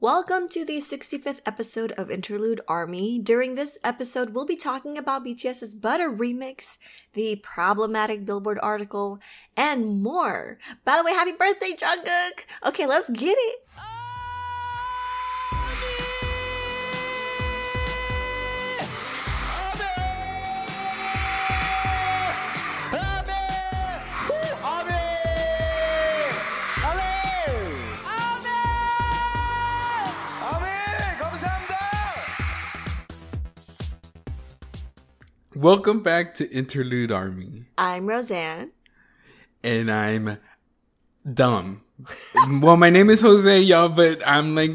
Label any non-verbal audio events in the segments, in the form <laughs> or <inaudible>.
Welcome to the 65th episode of Interlude Army. During this episode, we'll be talking about BTS's Butter remix, the problematic Billboard article, and more. By the way, happy birthday, Jungkook! Okay, let's get it! Oh, Welcome back to Interlude Army. I'm Rosan. And I'm dumb. well, my name is Jose, y'all, but I'm like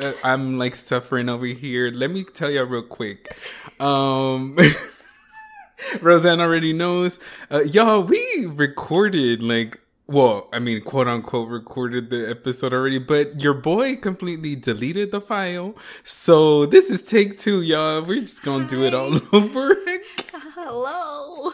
uh, I'm like suffering over here. Let me tell y'all real quick. Um <laughs> Rosan already knows. Uh, y'all, we recorded like well, I mean, quote unquote, recorded the episode already, but your boy completely deleted the file. So this is take two, y'all. We're just gonna Hi. do it all <laughs> over. Hello.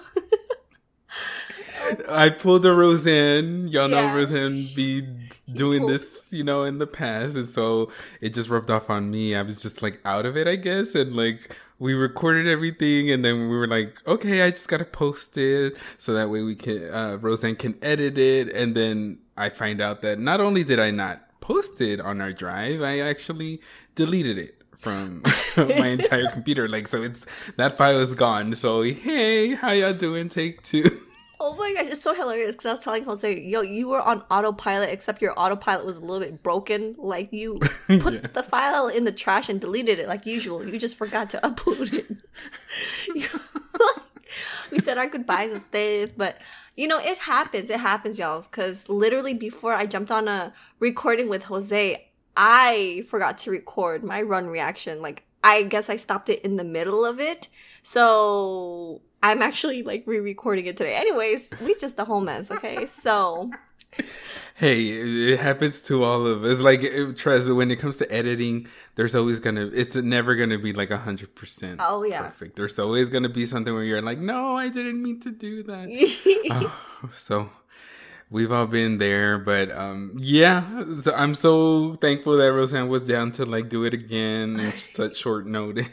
<laughs> I pulled a Rosan. Y'all yeah. know Rosan be doing this, you know, in the past. And so it just rubbed off on me. I was just like out of it, I guess. And like, we recorded everything and then we were like, okay, I just gotta post it so that way we can, uh, Rosan can edit it. And then I find out that not only did I not post it on our drive, I actually deleted it from <laughs> my entire computer. Like, so it's, that file is gone. So, hey, how y'all doing? Take two. <laughs> Oh my gosh, it's so hilarious because I was telling Jose, yo, you were on autopilot, except your autopilot was a little bit broken. Like you <laughs> put yeah. the file in the trash and deleted it like usual. You just forgot to upload it. we said our goodbyes and stuff, but you know, it happens. It happens, y'all. Because literally before I jumped on a recording with Jose, I forgot to record my run reaction. Like, I guess I stopped it in the middle of it. So I'm actually like re-recording it today. Anyways, we just a whole mess. Okay, so. Hey, it happens to all of us. Like it, Trez, when it comes to editing, there's always gonna. It's never gonna be like a hundred percent. Oh yeah, perfect. There's always gonna be something where you're like, no, I didn't mean to do that. <laughs> oh, so we've all been there, but um, yeah. So I'm so thankful that Rosan was down to like do it again in <laughs> such short notice.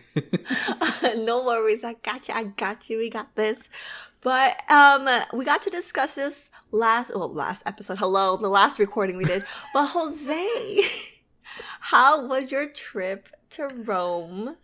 <laughs> no worries, I got you. I got you. We got this. But um, we got to discuss this last well last episode. Hello, the last recording we did. <laughs> but Jose, how was your trip to Rome?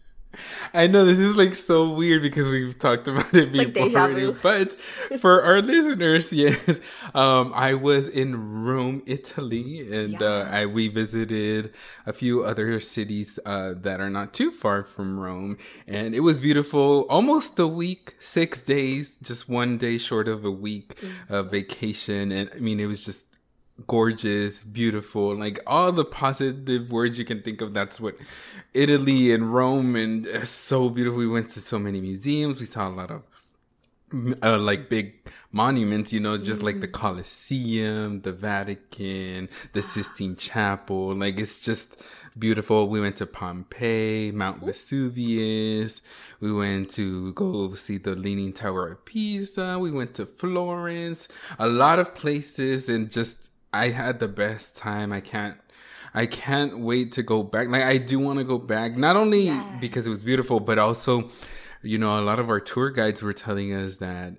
I know this is like so weird because we've talked about it it's before like already. But for our listeners, <laughs> yes, um, I was in Rome, Italy, and yeah. uh, I we visited a few other cities uh, that are not too far from Rome, and it was beautiful. Almost a week, six days, just one day short of a week mm-hmm. of vacation, and I mean, it was just gorgeous, beautiful, like all the positive words you can think of. That's what Italy and Rome and uh, so beautiful. We went to so many museums. We saw a lot of uh, like big monuments, you know, just mm. like the mm. Colosseum, the Vatican, the Sistine Chapel. Like it's just beautiful. We went to Pompeii, Mount Vesuvius. We went to go see the Leaning Tower of Pisa. We went to Florence. A lot of places and just I had the best time. I can't I can't wait to go back. Like I do want to go back, not only yeah. because it was beautiful, but also, you know, a lot of our tour guides were telling us that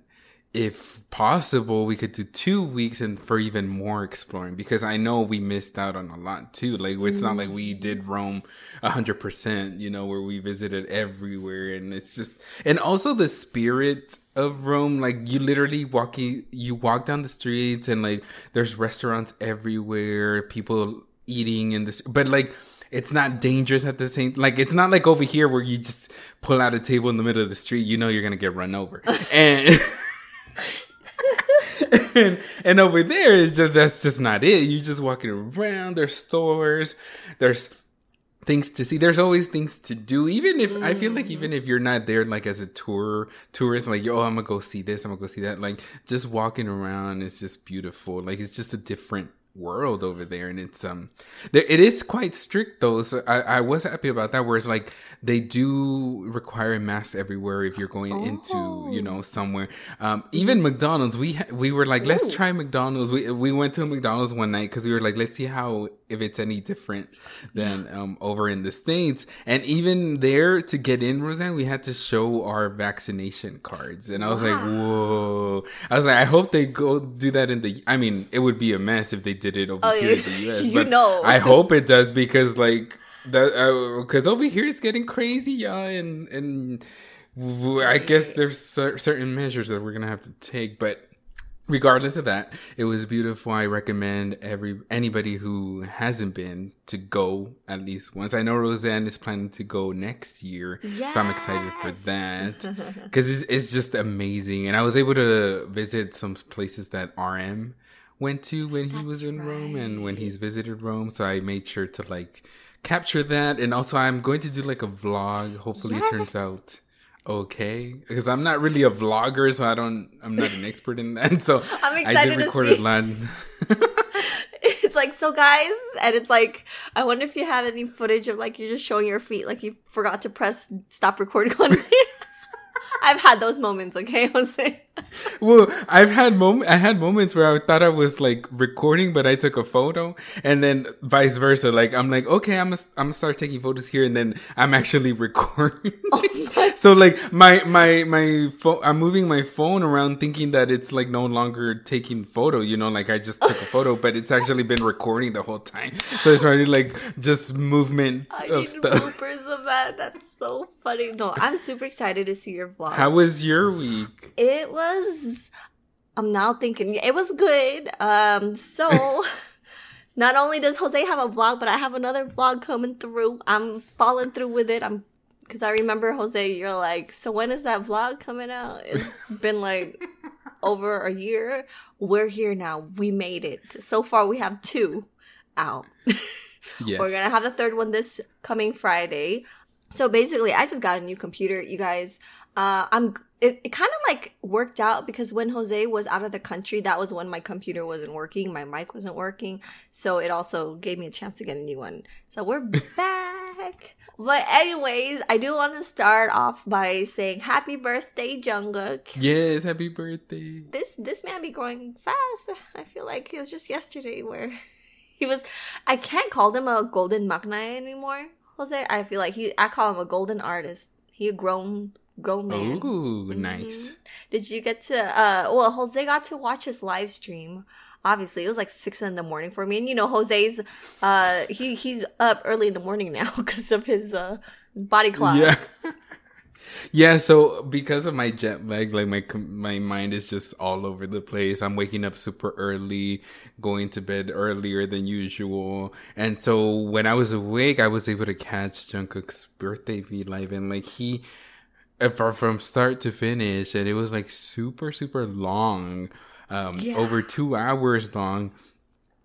if possible, we could do two weeks and for even more exploring because I know we missed out on a lot too. Like it's mm. not like we did Rome a hundred percent, you know, where we visited everywhere and it's just and also the spirit of Rome, like you literally walking you walk down the streets and like there's restaurants everywhere, people eating in this but like it's not dangerous at the same like it's not like over here where you just pull out a table in the middle of the street, you know you're gonna get run over. <laughs> and <laughs> and, <laughs> and over there is just that's just not it. You're just walking around. There's stores. There's things to see. There's always things to do. Even if mm. I feel like even if you're not there like as a tour tourist, like oh I'm gonna go see this, I'm gonna go see that. Like just walking around is just beautiful. Like it's just a different world over there and it's um it is quite strict though so I, I was happy about that where it's like they do require a mask everywhere if you're going oh. into you know somewhere um even mcdonald's we we were like let's try mcdonald's we we went to mcdonald's one night because we were like let's see how if it's any different than yeah. um, over in the states. And even there to get in, Rosan, we had to show our vaccination cards, and I was wow. like, whoa! I was like, I hope they go do that in the. I mean, it would be a mess if they did it over oh, here in the <laughs> U.S. you know, I hope it does because like that because uh, over here it's getting crazy, yeah, and and. I guess there's certain measures that we're gonna have to take, but regardless of that, it was beautiful. I recommend every anybody who hasn't been to go at least once. I know Rosan is planning to go next year, yes. so I'm excited for that <laughs> because it's, it's just amazing. And I was able to visit some places that RM went to when he That's was in right. Rome and when he's visited Rome. So I made sure to like capture that, and also I'm going to do like a vlog. Hopefully, yes. it turns out okay because I'm not really a vlogger, so I don't. I'm not an expert in that. <laughs> So <laughs> I'm excited I did record a lot. <laughs> it's like so, guys, and it's like I wonder if you have any footage of like you're just showing your feet, like you forgot to press stop recording on. <laughs> I've had those moments, okay, <laughs> Jose. well, I've had moment. I had moments where I thought I was like recording, but I took a photo, and then vice versa. Like I'm like, okay, I'm gonna, I'm gonna start taking photos here, and then I'm actually <laughs> recording. Oh so like my my my phone, I'm moving my phone around, thinking that it's like no longer taking photo. You know, like I just took a photo, but it's actually been recording the whole time. So it's really like just movement I of stuff. That's so funny. No, I'm super excited to see your vlog. How was your week? It was. I'm now thinking it was good. Um, so. <laughs> not only does Jose have a vlog, but I have another vlog coming through. I'm falling through with it. I'm because I remember Jose, you're like, so when is that vlog coming out? It's <laughs> been like over a year. We're here now. We made it. So far, we have two out. yes. <laughs> We're gonna have the third one this coming Friday. So basically, I just got a new computer, you guys. Uh, I'm. It, it kind of like worked out because when Jose was out of the country, that was when my computer wasn't working, my mic wasn't working, so it also gave me a chance to get a new one. So we're <laughs> back. But anyways, I do want to start off by saying happy birthday, Jungkook. Yes, happy birthday. This this man be growing fast. I feel like it was just yesterday where <laughs> he was. I can't call him a golden maknae anymore Jose. I feel like he. I call him a golden artist. He a grown grown man. Ooh, mm-hmm. nice. Did you get to? uh Well, Jose got to watch his live stream. Obviously, it was like six in the morning for me, and you know, Jose's. uh He he's up early in the morning now <laughs> because of his uh body clock. Yeah. <laughs> yeah, so because of my jet lag, like my my mind is just all over the place. I'm waking up super early, going to bed earlier than usual, and so when I was awake, I was able to catch Jungkook's birthday V live, and like he, from start to finish, and it was like super super long, um, yeah. over two hours long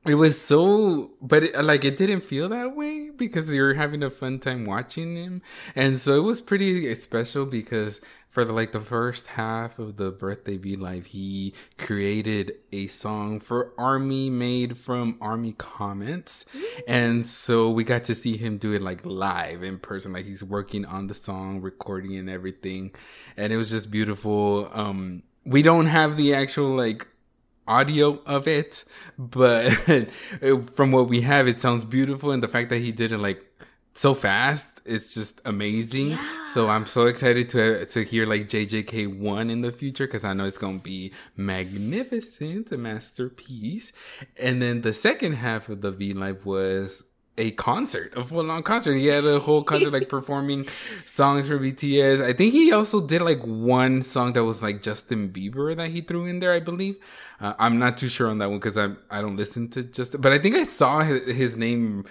it was so but it, like it didn't feel that way because you're having a fun time watching him. And so it was pretty special because for the like the first half of the birthday V live he created a song for army made from army comments and so we got to see him do it like live in person. Like he's working on the song recording and everything. And it was just beautiful. Um we don't have the actual like audio of it, but <laughs> from what we have, it sounds beautiful. And the fact that he did it like so fast. It's just amazing. Yeah. So I'm so excited to to hear like JJK one in the future because I know it's gonna be magnificent, a masterpiece. And then the second half of the V Live was a concert, a full on concert. He had a whole concert like <laughs> performing songs for BTS. I think he also did like one song that was like Justin Bieber that he threw in there, I believe. Uh, I'm not too sure on that one because I I don't listen to Justin, but I think I saw his, his name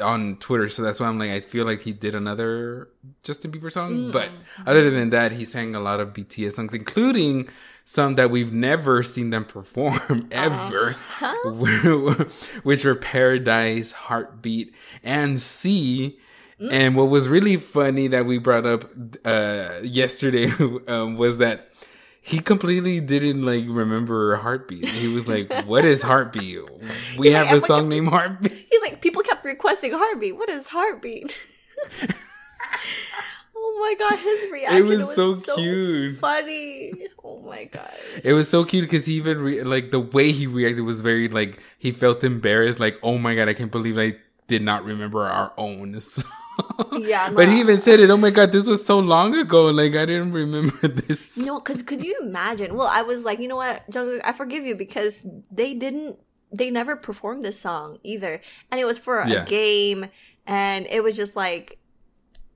on Twitter, so that's why I'm like, I feel like he did another Justin Bieber song. Mm. But other than that, he sang a lot of BTS songs, including some that we've never seen them perform <laughs> ever, uh-huh. <laughs> which were Paradise, Heartbeat, and Sea. Mm. And what was really funny that we brought up uh, yesterday <laughs> um, was that he completely didn't like remember heartbeat. He was like, "What is heartbeat? We He's have like, a song named Heartbeat." He's like, people kept requesting heartbeat. What is heartbeat? Oh my god, his reaction <laughs> it was, was so, so, cute, funny. Oh my <laughs> god, it was so cute because he even re- like the way he reacted was very like he felt embarrassed. Like, oh my god, I can't believe I did not remember our own <laughs> song. yeah, no. but he even said it. Oh my god, this was so long ago. Like I didn't remember this. No, because could you imagine? Well, I was like, you know what, Jungkook, I forgive you because they didn't, they never performed this song either, and it was for a yeah. game, and it was just like,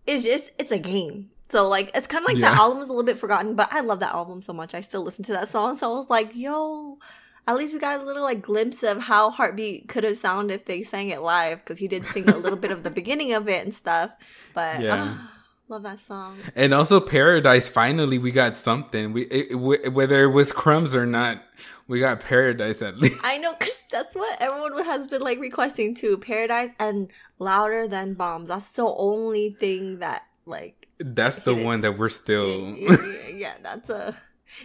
it's just it's a game. So like it's kind of like yeah. the album is a little bit forgotten, but I love that album so much. I still listen to that song. So I was like, yo, at least we got a little like glimpse of how Heartbeat could have sounded if they sang it live because he did sing a little bit of the <laughs> beginning of it and stuff. But yeah. Uh, love that song. And also Paradise. Finally, we got something. We it, it, whether it was crumbs or not, we got Paradise at least. I know because that's what everyone has been like requesting too. Paradise and louder than bombs. That's the only thing that like. That's the one that we're still. yeah, <laughs> yeah, that's a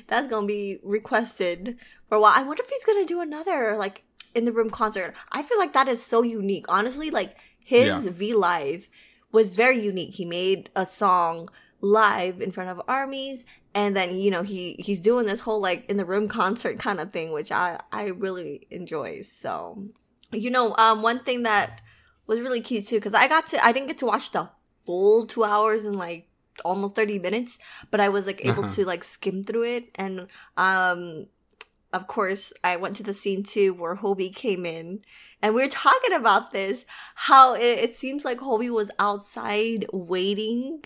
that's gonna be requested for a while. I wonder if he's gonna do another like in the room concert. I feel like that is so unique. Honestly, like his yeah. V Live was very unique. He made a song live in front of armies and then you know he he's doing this whole like in the room concert <laughs> kind of thing which i i really enjoy so you know um one thing that was really cute too because i got to i didn't get to watch the full two hours and like almost 30 minutes but i was like able uh-huh. to like skim through it and um of course i went to the scene too where Hobi came in and we are talking about this how it, it seems like Hobi was outside waiting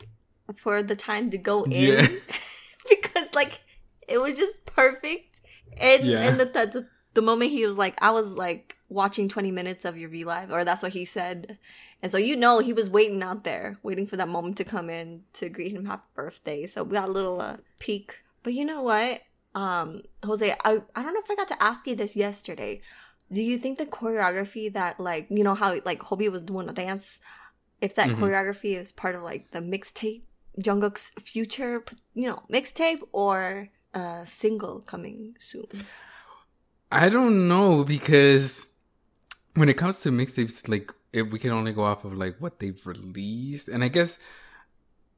for the time to go in yeah. <laughs> because like it was just perfect and yeah. and the, the the moment he was like i was like watching 20 minutes of your v live or that's what he said and so you know he was waiting out there, waiting for that moment to come in to greet him happy birthday. So we got a little uh, peek. But you know what? Um, Jose, I, I don't know if I got to ask you this yesterday. Do you think the choreography that like you know how like Hobi was doing a dance, if that mm-hmm. choreography is part of like the mixtape, Jungkook's future, you know, mixtape or a single coming soon? I don't know because when it comes to mixtapes, like if we can only go off of like what they've released, and I guess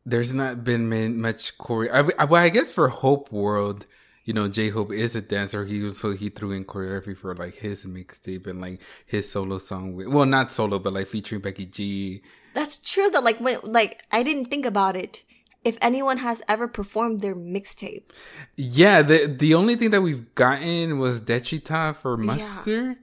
there's not been much choreo. I, well, I guess for Hope World, you know, J Hope is a dancer. He so he threw in choreography for like his mixtape and like his solo song. With, well, not solo, but like featuring Becky G. That's true though. Like when, like I didn't think about it. If anyone has ever performed their mixtape, yeah, the the only thing that we've gotten was Daechwita for Muster. Yeah.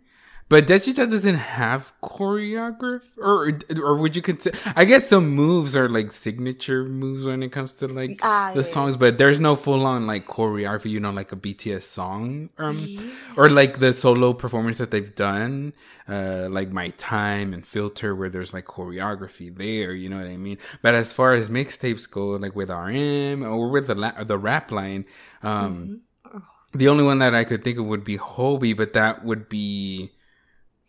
But Daechwita doesn't have choreography, or or would you consider? I guess some moves are like signature moves when it comes to like uh, the yeah, songs, but there's no full on like choreography. You know, like a BTS song, um, yeah. or like the solo performance that they've done, uh, like My Time and Filter, where there's like choreography there. You know what I mean? But as far as mixtapes go, like with RM or with the la- the rap line, um, mm-hmm. the only one that I could think of would be Hobi, but that would be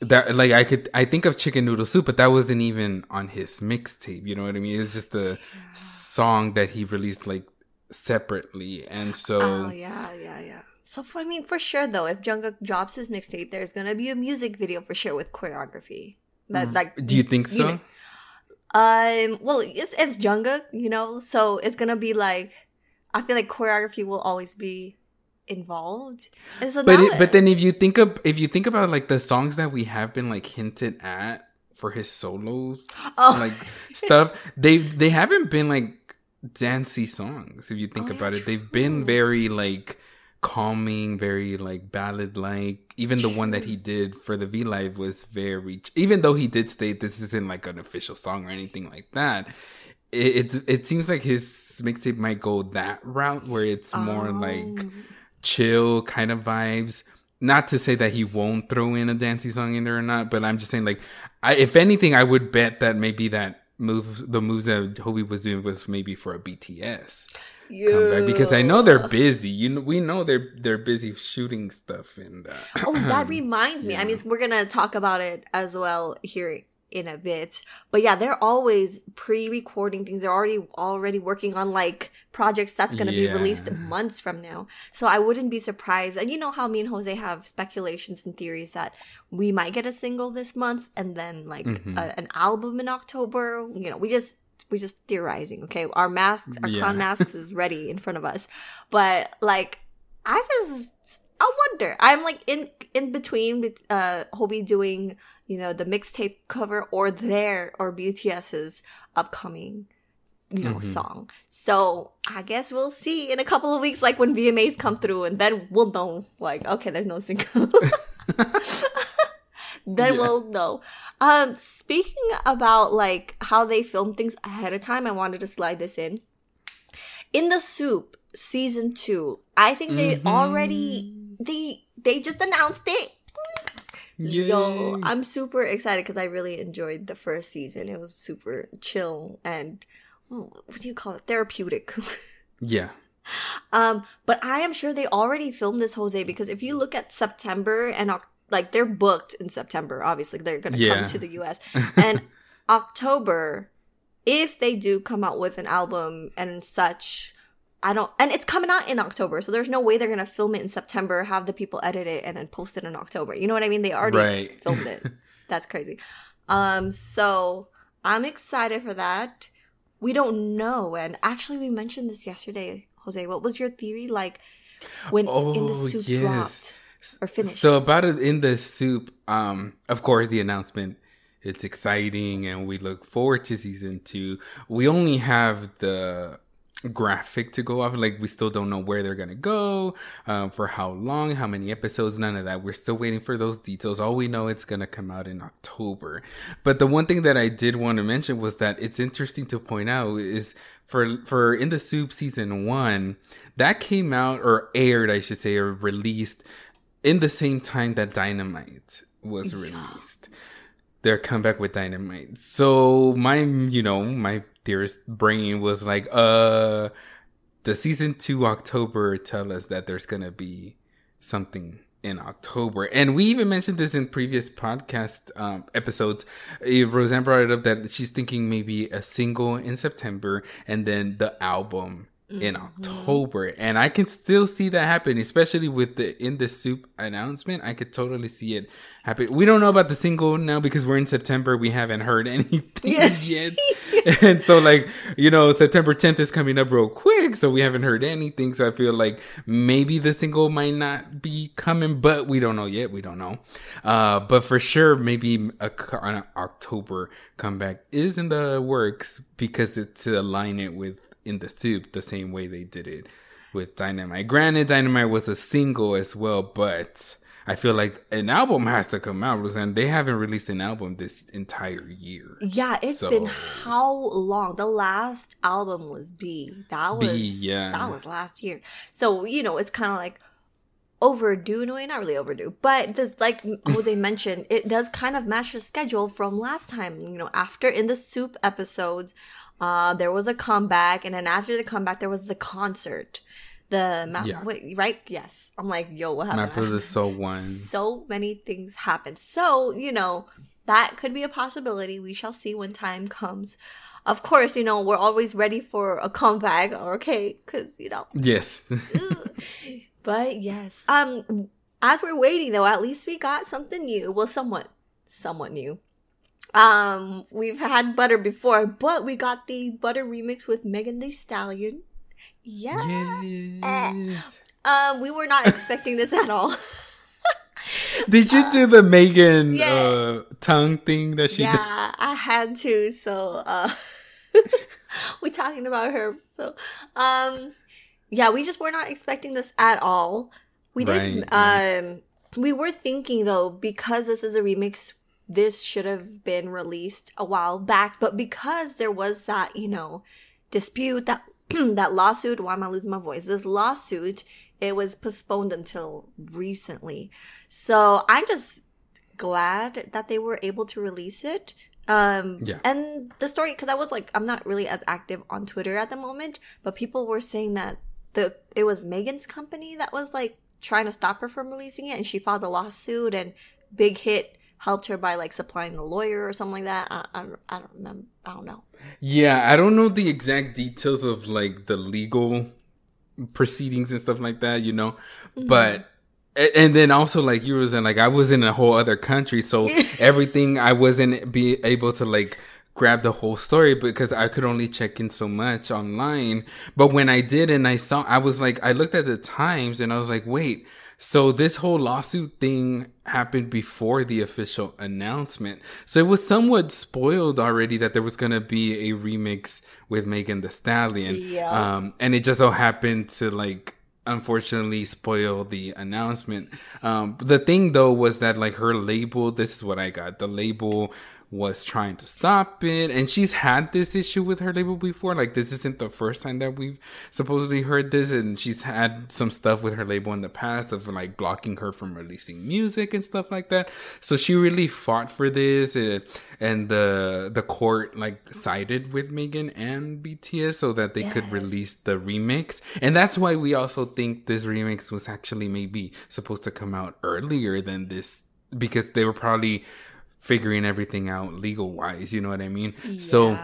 that like I could I think of chicken noodle soup, but that wasn't even on his mixtape. You know what I mean? It's just a yeah. song that he released like separately, and so oh yeah, yeah, yeah. So for, I mean, for sure though, if Jungkook drops his mixtape, there's gonna be a music video for sure with choreography. That mm. like, do you think so? You know, um, well, it's it's Jungkook, you know, so it's gonna be like I feel like choreography will always be involved. And so but it, but then if you think of if you think about like the songs that we have been like hinted at for his solos, oh. like stuff. They they haven't been like dancey songs. If you think oh, about it, they've been very like calming, very like ballad like. Even the one that he did for the V Live was very. Even though he did state this isn't like an official song or anything like that, it it, it seems like his mixtape might go that route where it's more oh. like chill kind of vibes. Not to say that he won't throw in a dancey song in there or not, but I'm just saying like, I, if anything, I would bet that maybe that moves the moves that Hobi was doing was maybe for a BTS yeah. comeback because I know they're busy. You know, we know they're they're busy shooting stuff and. Uh, oh, that <clears throat> reminds me. I mean, we're gonna talk about it as well here in a bit. But yeah, they're always pre-recording things. They're already already working on like projects that's going to yeah. be released months from now. So I wouldn't be surprised. And you know how me and Jose have speculations and theories that we might get a single this month and then like mm-hmm. a, an album in October. You know, we just we just theorizing. Okay, our masks, our yeah. clown <laughs> masks is ready in front of us, but like I just I wonder. I'm like in in between uh Hobi doing you know the mixtape cover or their or BTS's upcoming you know mm-hmm. song. So I guess we'll see in a couple of weeks, like when VMAs come through, and then we'll know. Like okay, there's no single. <laughs> then yeah. we'll know. Um, speaking about like how they film things ahead of time, I wanted to slide this in. In the soup season two, I think they mm-hmm. already they they just announced it. Yay. Yo, I'm super excited because I really enjoyed the first season. It was super chill and oh, what do you call it? Therapeutic. <laughs> yeah. Um, but I am sure they already filmed this Jose because if you look at September and like they're booked in September, obviously they're gonna yeah. come to the US. <laughs> And October, if they do come out with an album and such, I don't, and it's coming out in October, so there's no way they're gonna film it in September, have the people edit it, and then post it in October. You know what I mean? They already right. filmed it. <laughs> That's crazy. Um, so I'm excited for that. We don't know, and actually, we mentioned this yesterday, Jose. What was your theory like when oh, in the oh, soup yes. dropped or finished? So about it in the soup, um, of course, the announcement it's exciting and we look forward to season two. We only have the graphic to go off. Like we still don't know where they're gonna go, um, for how long, how many episodes, none of that. We're still waiting for those details. All we know it's gonna come out in October. But the one thing that I did want to mention was that it's interesting to point out is for for in the soup season one that came out or aired, I should say, or released in the same time that Dynamite was released. Their comeback with Dynamite. So my, you know, my theorist brain was like, uh, the season two October tell us that there's gonna be something in October. And we even mentioned this in previous podcast um, episodes. Uh, Rosan brought it up that she's thinking maybe a single in September and then the album in mm-hmm. October. And I can still see that happen, especially with the in the soup announcement. I could totally see it happen. We don't know about the single now because we're in September. We haven't heard <laughs> anything yeah. yet. <laughs> and so like, you know, September 10th is coming up real quick, so we haven't heard anything. So I feel like maybe the single might not be coming, but we don't know yet. We don't know. Uh, but for sure, maybe a, an October comeback is in the works because it's to align it with in the soup the same way they did it with Dynamite. Granted, Dynamite was a single as well, but I feel like an album has to come out, and they haven't released an album this entire year. Yeah, it's so, been how long? The last album was BE. That was BE, yeah. That was last year. So you know, it's kind of like overdue way, not really overdue, but this, like Jose <laughs> mentioned, it does kind of match the schedule from last time. You know, after in the soup episodes, uh, there was a comeback, and then after the comeback, there was the concert. The map, yeah. wait, right? Yes. I'm like, yo, what happened? Map of the Soul ON:E. So many things happened. So you know that could be a possibility. We shall see when time comes. Of course, you know we're always ready for a comeback. Okay, because you know. Yes. <laughs> but yes, um, as we're waiting though, at least we got something new. Well, somewhat, somewhat new. Um, we've had butter before, but we got the butter remix with Megan Thee Stallion. Yeah. Yes. Um, we were not expecting this at all. <laughs> Did you do the Megan yeah. uh, tongue thing that she? Yeah, did? I had to. So uh, <laughs> we're talking about her. So um, yeah, we just were not expecting this at all. We did. Right. Um, we were thinking though because this is a remix this should have been released a while back, but because there was that, you know, dispute, that <clears throat> that lawsuit, why am I losing my voice? This lawsuit, it was postponed until recently. So I'm just glad that they were able to release it. Um, yeah. And the story, because I was like, I'm not really as active on Twitter at the moment, but people were saying that the it was Megan's company that was like trying to stop her from releasing it, and she filed a lawsuit, and Big Hit helped her by like supplying the lawyer or something like that. I, I, I don't remember. I don't know. Yeah, I don't know the exact details of like the legal proceedings and stuff like that, you know, mm-hmm. but and then also like you were saying like i was in a whole other country so <laughs> everything i wasn't be able to like grab the whole story because i could only check in so much online but when i did and i saw i was like i looked at the times and i was like wait so this whole lawsuit thing happened before the official announcement. So it was somewhat spoiled already that there was going to be a remix with Megan Thee Stallion. Yeah. Um, and it just so happened to like unfortunately spoil the announcement. Um, the thing though was that like her label, this is what I got. The label was trying to stop it. And she's had this issue with her label before. Like, this isn't the first time that we've supposedly heard this. And she's had some stuff with her label in the past of like blocking her from releasing music and stuff like that. So she really fought for this. Uh, and the, the court like sided with Megan and BTS so that they yes. could release the remix. And that's why we also think this remix was actually maybe supposed to come out earlier than this because they were probably figuring everything out legal wise. You know what I mean? Yeah. So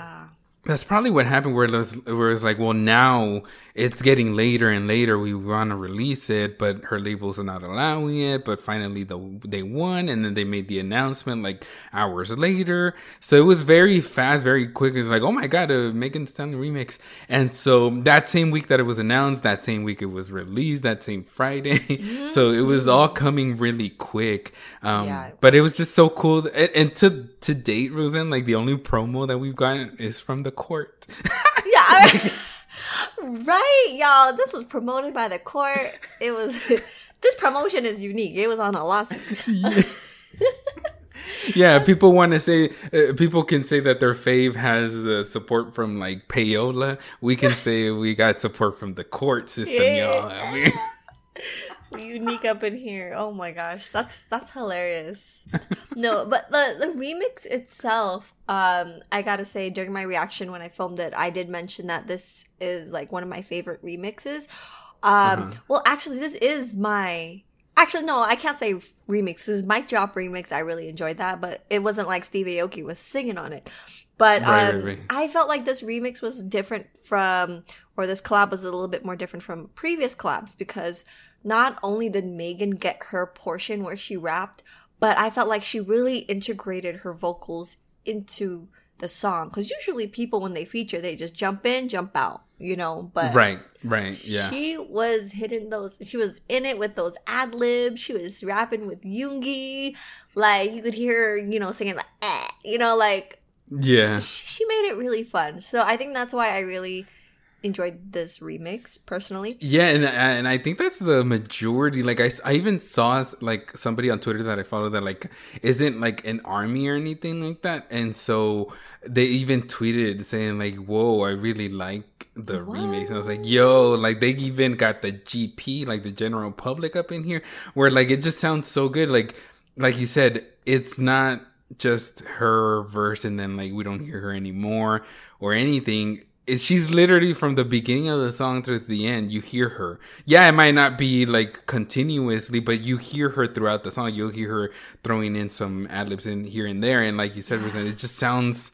that's probably what happened where it was, where it's like, well, now it's getting later and later. We want to release it, but her labels are not allowing it. But finally, the, they won, and then they made the announcement like hours later. So it was very fast, very quick. It was like, oh my god, a Megan Thee Stallion remix. And so that same week that it was announced, that same week it was released, that same Friday. Mm-hmm. <laughs> so it was all coming really quick. Um, yeah. But it was just so cool. And, and to to date, Rosan, like the only promo that we've gotten is from the court. <laughs> yeah. <laughs> right, y'all. This was promoted by the court. It was. <laughs> this promotion is unique. It was on a lawsuit. yeah. yeah, people want to say uh, people can say that their fave has uh, support from like payola. We can say we got support from the court system, yeah. y'all. I mean, unique up in here. Oh my gosh, that's that's hilarious. no, but the the remix itself, um, I gotta say during my reaction when I filmed it, I did mention that this is like one of my favorite remixes. Um, uh-huh. well, actually, this is my actually no, I can't say remix. This is Mic Drop remix. I really enjoyed that, but it wasn't like Steve Aoki was singing on it. But right, um, right, right. I felt like this remix was different from, or this collab was a little bit more different from previous collabs because not only did Megan get her portion where she rapped, but I felt like she really integrated her vocals into the song. Because usually people when they feature they just jump in jump out you know but right right yeah. she was hitting those she was in it with those ad libs. She was rapping with Yoongi. Like you could hear her you know singing like eh, you know like yeah. she made it really fun. So i think that's why i really enjoyed this remix personally. Yeah, and uh, and I think that's the majority. Like I, I even saw like somebody on Twitter that I follow that like isn't like an army or anything like that, and so they even tweeted saying like, "Whoa, I really like the what? remix." And I was like, "Yo, like they even got the GP, like the general public, up in here, where like it just sounds so good. Like like you said, it's not." just her verse and then like we don't hear her anymore or anything she's literally from the beginning of the song to the end you hear her. Yeah it might not be like continuously but you hear her throughout the song. You'll hear her throwing in some ad libs in here and there and like you said it just sounds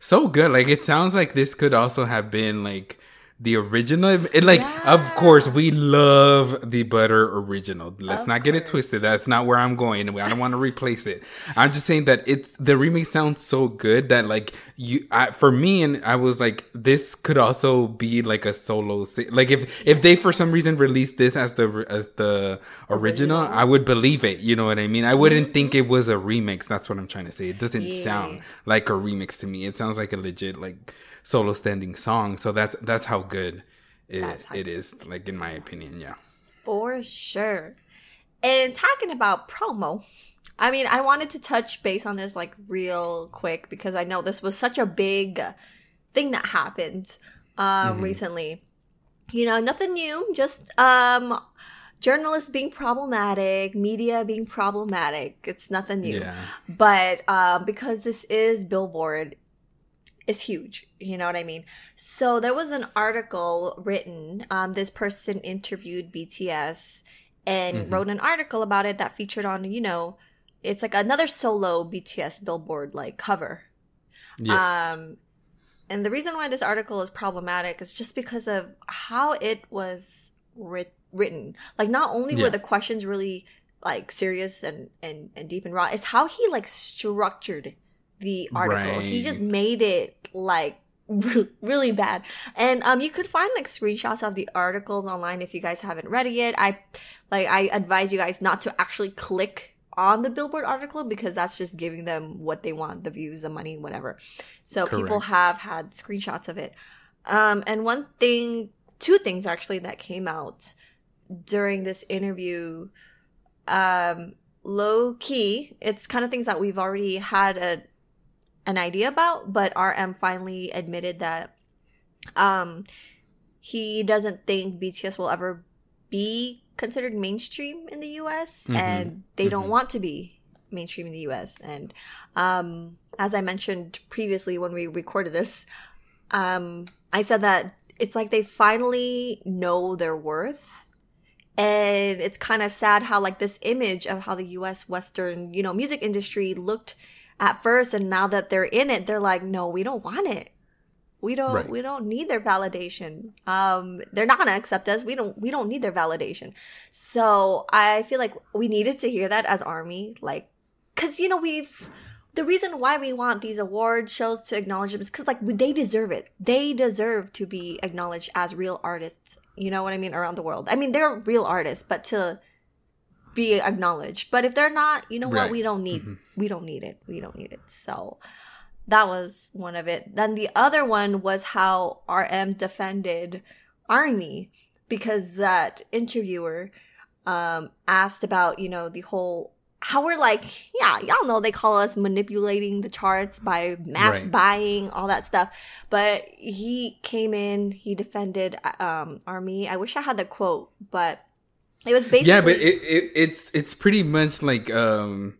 so good. Like it sounds like this could also have been like the original. It, like, yeah. of course, we love the butter original. Let's of not get course. it twisted. That's not where I'm going. I don't want to replace it. I'm just saying that it's the remake sounds so good that like you, I, for me, and I was like, this could also be like a solo. Like if if they for some reason released this as the as the original, original. I would believe it. You know what I mean? I wouldn't mm-hmm. think it was a remix. That's what I'm trying to say. It doesn't yeah. sound like a remix to me. It sounds like a legit like solo standing song. So that's that's how good it, how it is, like in my opinion. Yeah. For sure. And talking about promo, I mean, I wanted to touch base on this like real quick because I know this was such a big thing that happened um mm-hmm. recently. You know, nothing new, just um journalists being problematic, media being problematic. It's nothing new. Yeah. But um, because this is Billboard, is huge. You know what I mean? So there was an article written. Um, this person interviewed BTS and mm-hmm. wrote an article about it that featured on, you know, it's like another solo BTS billboard like cover. Yes. Um, and the reason why this article is problematic is just because of how it was writ- written. Like, not only yeah. were the questions really like serious and, and, and deep and raw, it's how he like structured the article. Right. He just made it like really bad. And um you could find like screenshots of the articles online if you guys haven't read it yet. I like I advise you guys not to actually click on the billboard article because that's just giving them what they want, the views, the money, whatever. So Correct. people have had screenshots of it. Um and one thing two things actually that came out during this interview um low key it's kind of things that we've already had a an idea about, but RM finally admitted that um he doesn't think BTS will ever be considered mainstream in the US mm-hmm. and they mm-hmm. don't want to be mainstream in the US and um as I mentioned previously when we recorded this um I said that it's like they finally know their worth and it's kind of sad how like this image of how the US western you know music industry looked at first and now that they're in it they're like no we don't want it. We don't right. we don't need their validation. Um they're not gonna accept us. We don't we don't need their validation. So i feel like we needed to hear that as army like because you know we've the reason why we want these award shows to acknowledge them is because like they deserve it. They deserve to be acknowledged as real artists you know what i mean around the world. I mean they're real artists but to be acknowledged. But if they're not, you know right. what? We don't need mm-hmm. we don't need it. We don't need it. So that was one of it. Then the other one was how RM defended Army because that interviewer um asked about, you know, the whole how we're like, yeah, y'all know they call us manipulating the charts by mass right. buying, all that stuff. But he came in, he defended um Army. I wish I had the quote, but it was basically yeah, but it, it it's it's pretty much like um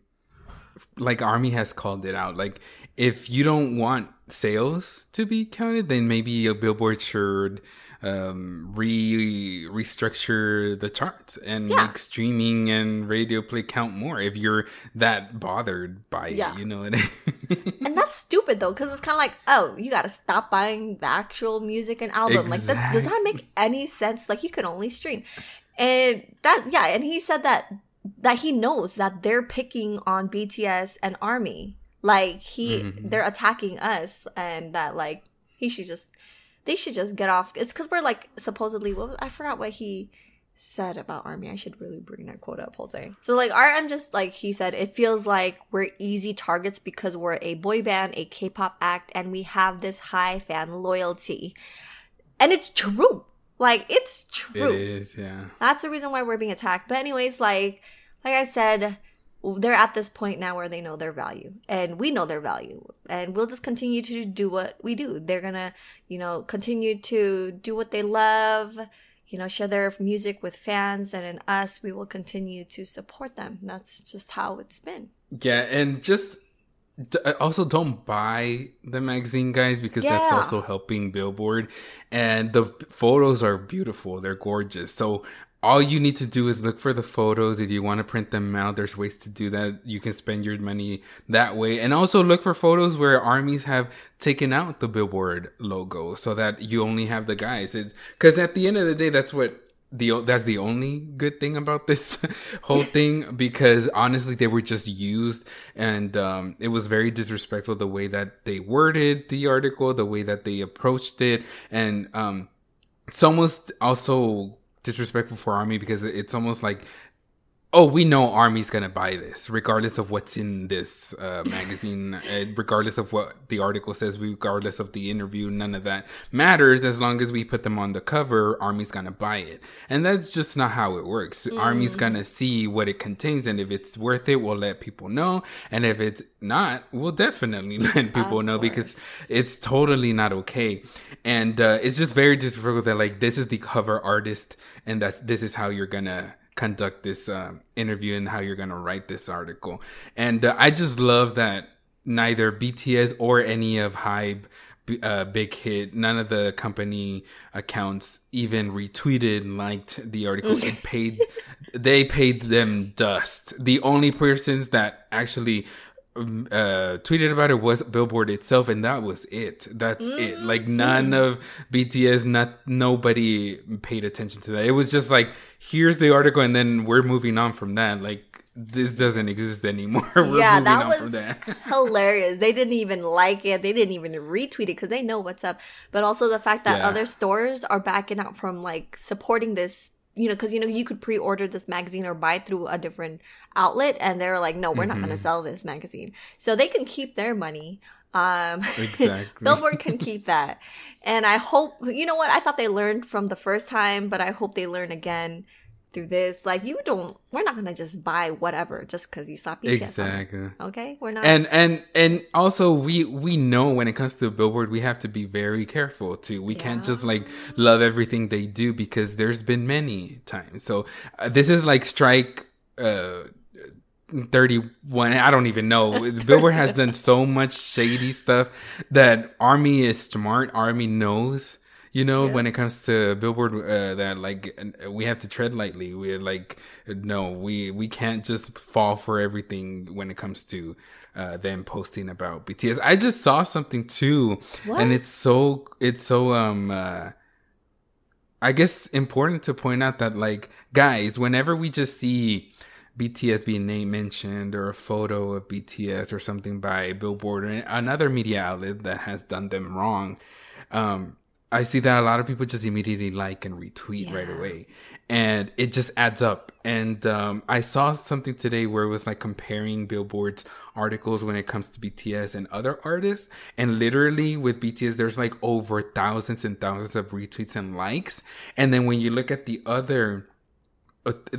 like Army has called it out. Like if you don't want sales to be counted, then maybe a billboard should um, re restructure the charts and yeah. make streaming and radio play count more if you're that bothered by yeah. it. You know what I mean? and that's stupid though, because it's kind of like, oh, you got to stop buying the actual music and album. Exactly. Like, that, does that make any sense? Like, you can only stream and that yeah and he said that that he knows that they're picking on bts and army. Like he mm-hmm. they're attacking us and that like he should just they should just get off. It's because we're like supposedly well i forgot what he said about army. I should really bring that quote up whole thing so like rm just like he said it feels like we're easy targets because we're a boy band a k-pop act and we have this high fan loyalty. And it's true like it's true. It is, yeah. That's the reason why we're being attacked. But anyways, like like I said, they're at this point now where they know their value and we know their value and we'll just continue to do what we do. They're going to, you know, continue to do what they love, you know, share their music with fans and in us we will continue to support them. That's just how it's been. Yeah, and just uh, also don't buy the magazine guys because yeah. that's also helping billboard and the photos are beautiful they're gorgeous so all you need to do is look for the photos. If you want to print them out, there's ways to do that. You can spend your money that way. And also look for photos where armies have taken out the billboard logo so that you only have the guys. Because at the end of the day, that's what the that's the only good thing about <laughs> this whole thing because honestly they were just used and um, it was very disrespectful the way that they worded the article the way that they approached it. And um, it's almost also disrespectful for army because it's almost like oh, we know Army's gonna buy this, regardless of what's in this uh, <laughs> magazine, uh, regardless of what the article says, regardless of the interview, none of that matters. As long as we put them on the cover, Army's gonna buy it, and that's just not how it works. Mm. Army's gonna see what it contains, and if it's worth it, we'll let people know, and if it's not, we'll definitely <laughs> let people of know course. because it's totally not okay. And uh, it's just very disrespectful that like this is the cover artist, and that's this is how you're gonna conduct this uh, interview and how you're going to write this article. And uh, I just love that neither BTS or any of HYBE, uh, Big Hit, none of the company accounts even retweeted, liked the article. it <laughs> paid, they paid them dust. The only persons that actually um, uh, tweeted about it was Billboard itself, and that was it. That's mm-hmm. it. Like none of BTS, not nobody paid attention to that. It was just like, here's the article, and then we're moving on from that. Like this doesn't exist anymore. <laughs> we're yeah, that was that. <laughs> <laughs> hilarious. They didn't even like it. They didn't even retweet it because they know what's up. But also the fact that yeah. other stores are backing out from like supporting this you know, because you know you could pre-order this magazine or buy through a different outlet, and they're like, no, we're mm-hmm. not going to sell this magazine, so they can keep their money. Um, <laughs> exactly. Billboard can keep that, and I hope you know what I thought they learned from the first time, but I hope they learn again through this. Like you don't, we're not gonna just buy whatever just because you stop BTS. Exactly. Okay, we're not. And and and also we we know when it comes to Billboard, we have to be very careful too. We yeah. can't just like love everything they do because there's been many times. So uh, this is like strike. uh 31 i don't even know billboard has done so much shady stuff that army is smart army knows you know, yeah. when it comes to Billboard, uh, that like we have to tread lightly. We're like, no, we we can't just fall for everything when it comes to uh, them posting about BTS. I just saw something too, what? and it's so it's so um. Uh, I guess important to point out that like guys, whenever we just see BTS being name mentioned or a photo of BTS or something by Billboard or another media outlet that has done them wrong, um, I see that a lot of people just immediately like and retweet yeah. right away. And it just adds up. And um, I saw something today where it was like comparing Billboard's articles when it comes to BTS and other artists. And literally with BTS, there's like over thousands and thousands of retweets and likes. And then when you look at the other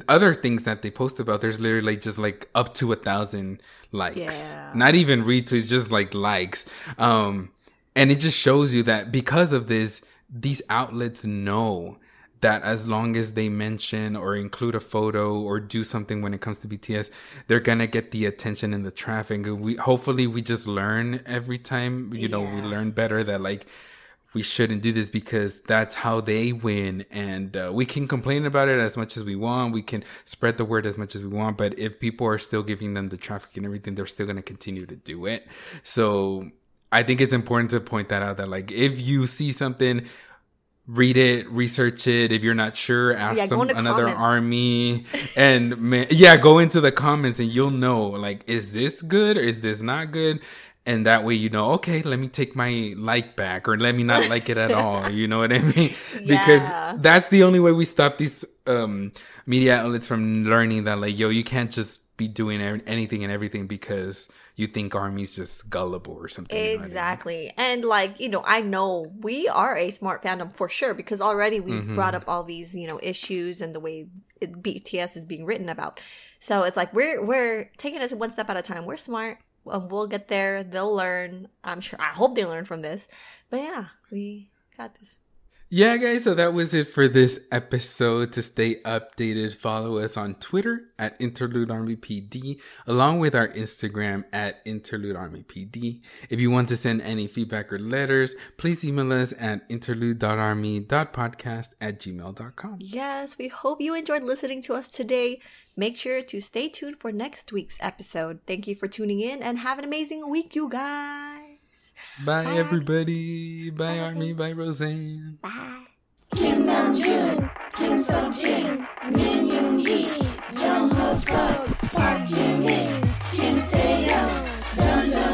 other things that they post about, there's literally just like up to a thousand likes. Yeah. Not even retweets, just like likes. Um, and it just shows you that because of this, these outlets know that as long as they mention or include a photo or do something when it comes to BTS, they're gonna get the attention and the traffic. We hopefully we just learn every time, you know, we learn better that like we shouldn't do this because that's how they win. And uh, we can complain about it as much as we want. We can spread the word as much as we want. But if people are still giving them the traffic and everything, they're still going to continue to do it. So I think it's important to point that out that like if you see something, read it, research it. If you're not sure, ask yeah, some, another comments. army <laughs> and man, yeah, go into the comments and you'll know like is this good or is this not good? And that way you know, okay, let me take my like back or let me not like it at <laughs> all. You know what I mean? Because yeah. that's the only way we stop these um media outlets from learning that like yo, you can't just be doing anything and everything because you think army's just gullible or something exactly you know I mean? and like you know i know we are a smart fandom for sure because already we've mm-hmm. brought up all these you know issues and the way it, bts is being written about so it's like we're we're taking us one step at a time we're smart um, we'll get there. They'll learn. I'm sure i hope they learn from this. But yeah we got this yeah, guys, so that was it for this episode. To stay updated, follow us on Twitter at Interlude Army PD, along with our Instagram at Interlude Army PD. If you want to send any feedback or letters, please email us at interlude.army.podcast at gmail.com. Yes, we hope you enjoyed listening to us today. Make sure to stay tuned for next week's episode. Thank you for tuning in and have an amazing week, you guys. Bye, bye. everybody. Bye, bye Army. Bye, Rosan. Bye. Kim Namjoon, Kim Seokjin, Min Yoongi, Jung Hoseok, Park Ji Min, Kim Tae Young, Jeon Jungkook.